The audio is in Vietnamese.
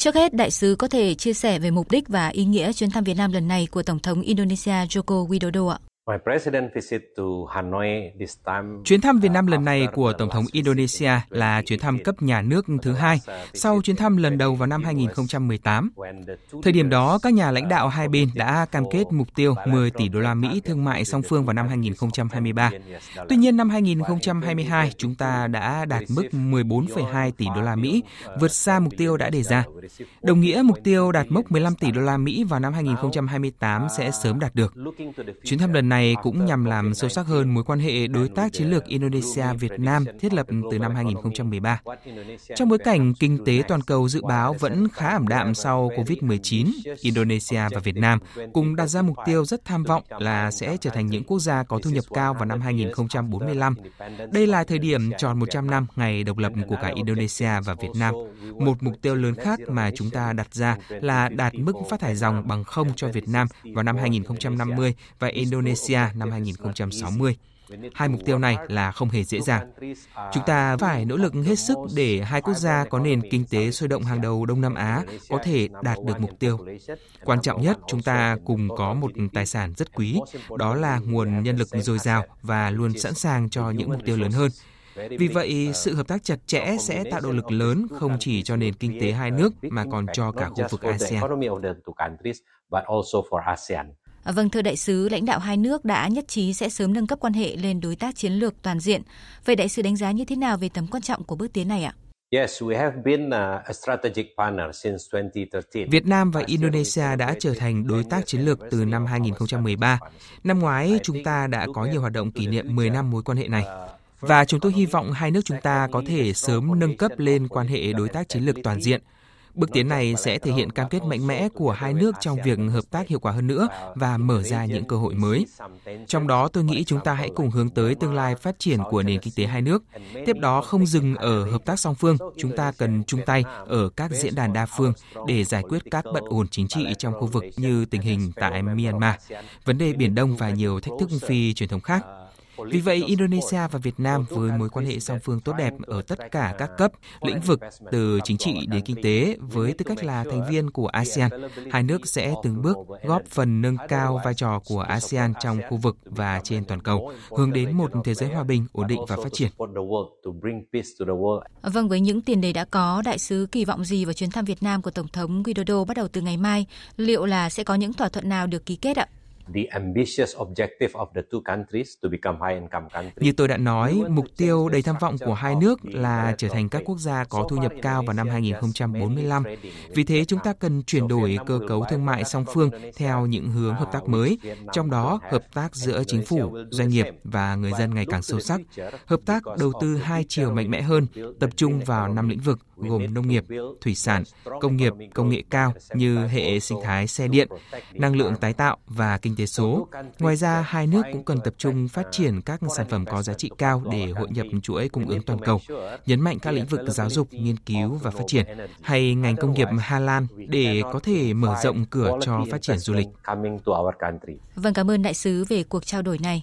Trước hết, đại sứ có thể chia sẻ về mục đích và ý nghĩa chuyến thăm Việt Nam lần này của Tổng thống Indonesia Joko Widodo ạ. Chuyến thăm Việt Nam lần này của Tổng thống Indonesia là chuyến thăm cấp nhà nước thứ hai sau chuyến thăm lần đầu vào năm 2018. Thời điểm đó, các nhà lãnh đạo hai bên đã cam kết mục tiêu 10 tỷ đô la Mỹ thương mại song phương vào năm 2023. Tuy nhiên, năm 2022, chúng ta đã đạt mức 14,2 tỷ đô la Mỹ, vượt xa mục tiêu đã đề ra. Đồng nghĩa mục tiêu đạt mốc 15 tỷ đô la Mỹ vào năm 2028 sẽ sớm đạt được. Chuyến thăm lần này cũng nhằm làm sâu sắc hơn mối quan hệ đối tác chiến lược Indonesia-Việt Nam thiết lập từ năm 2013. Trong bối cảnh kinh tế toàn cầu dự báo vẫn khá ảm đạm sau COVID-19, Indonesia và Việt Nam cùng đặt ra mục tiêu rất tham vọng là sẽ trở thành những quốc gia có thu nhập cao vào năm 2045. Đây là thời điểm tròn 100 năm ngày độc lập của cả Indonesia và Việt Nam. Một mục tiêu lớn khác mà chúng ta đặt ra là đạt mức phát thải dòng bằng không cho Việt Nam vào năm 2050 và Indonesia Indonesia năm 2060. Hai mục tiêu này là không hề dễ dàng. Chúng ta phải nỗ lực hết sức để hai quốc gia có nền kinh tế sôi động hàng đầu Đông Nam Á có thể đạt được mục tiêu. Quan trọng nhất, chúng ta cùng có một tài sản rất quý, đó là nguồn nhân lực dồi dào và luôn sẵn sàng cho những mục tiêu lớn hơn. Vì vậy, sự hợp tác chặt chẽ sẽ tạo động lực lớn không chỉ cho nền kinh tế hai nước mà còn cho cả khu vực ASEAN. Vâng, thưa đại sứ, lãnh đạo hai nước đã nhất trí sẽ sớm nâng cấp quan hệ lên đối tác chiến lược toàn diện. Vậy đại sứ đánh giá như thế nào về tầm quan trọng của bước tiến này ạ? Việt Nam và Indonesia đã trở thành đối tác chiến lược từ năm 2013. Năm ngoái, chúng ta đã có nhiều hoạt động kỷ niệm 10 năm mối quan hệ này. Và chúng tôi hy vọng hai nước chúng ta có thể sớm nâng cấp lên quan hệ đối tác chiến lược toàn diện – Bước tiến này sẽ thể hiện cam kết mạnh mẽ của hai nước trong việc hợp tác hiệu quả hơn nữa và mở ra những cơ hội mới. Trong đó, tôi nghĩ chúng ta hãy cùng hướng tới tương lai phát triển của nền kinh tế hai nước. Tiếp đó, không dừng ở hợp tác song phương, chúng ta cần chung tay ở các diễn đàn đa phương để giải quyết các bất ổn chính trị trong khu vực như tình hình tại Myanmar, vấn đề Biển Đông và nhiều thách thức phi truyền thống khác. Vì vậy, Indonesia và Việt Nam với mối quan hệ song phương tốt đẹp ở tất cả các cấp, lĩnh vực từ chính trị đến kinh tế với tư cách là thành viên của ASEAN, hai nước sẽ từng bước góp phần nâng cao vai trò của ASEAN trong khu vực và trên toàn cầu, hướng đến một thế giới hòa bình, ổn định và phát triển. Vâng, với những tiền đề đã có, đại sứ kỳ vọng gì vào chuyến thăm Việt Nam của Tổng thống Widodo bắt đầu từ ngày mai? Liệu là sẽ có những thỏa thuận nào được ký kết ạ? Như tôi đã nói, mục tiêu đầy tham vọng của hai nước là trở thành các quốc gia có thu nhập cao vào năm 2045. Vì thế chúng ta cần chuyển đổi cơ cấu thương mại song phương theo những hướng hợp tác mới, trong đó hợp tác giữa chính phủ, doanh nghiệp và người dân ngày càng sâu sắc. Hợp tác đầu tư hai chiều mạnh mẽ hơn, tập trung vào năm lĩnh vực gồm nông nghiệp, thủy sản, công nghiệp, công nghệ cao như hệ sinh thái xe điện, năng lượng tái tạo và kinh tế số. Ngoài ra, hai nước cũng cần tập trung phát triển các sản phẩm có giá trị cao để hội nhập chuỗi cung ứng toàn cầu, nhấn mạnh các lĩnh vực giáo dục, nghiên cứu và phát triển, hay ngành công nghiệp Hà Lan để có thể mở rộng cửa cho phát triển du lịch. Vâng, cảm ơn đại sứ về cuộc trao đổi này.